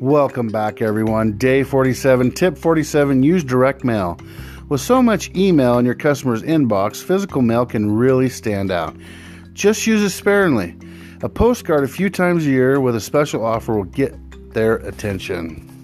Welcome back, everyone. Day 47, tip 47 use direct mail. With so much email in your customer's inbox, physical mail can really stand out. Just use it sparingly. A postcard a few times a year with a special offer will get their attention.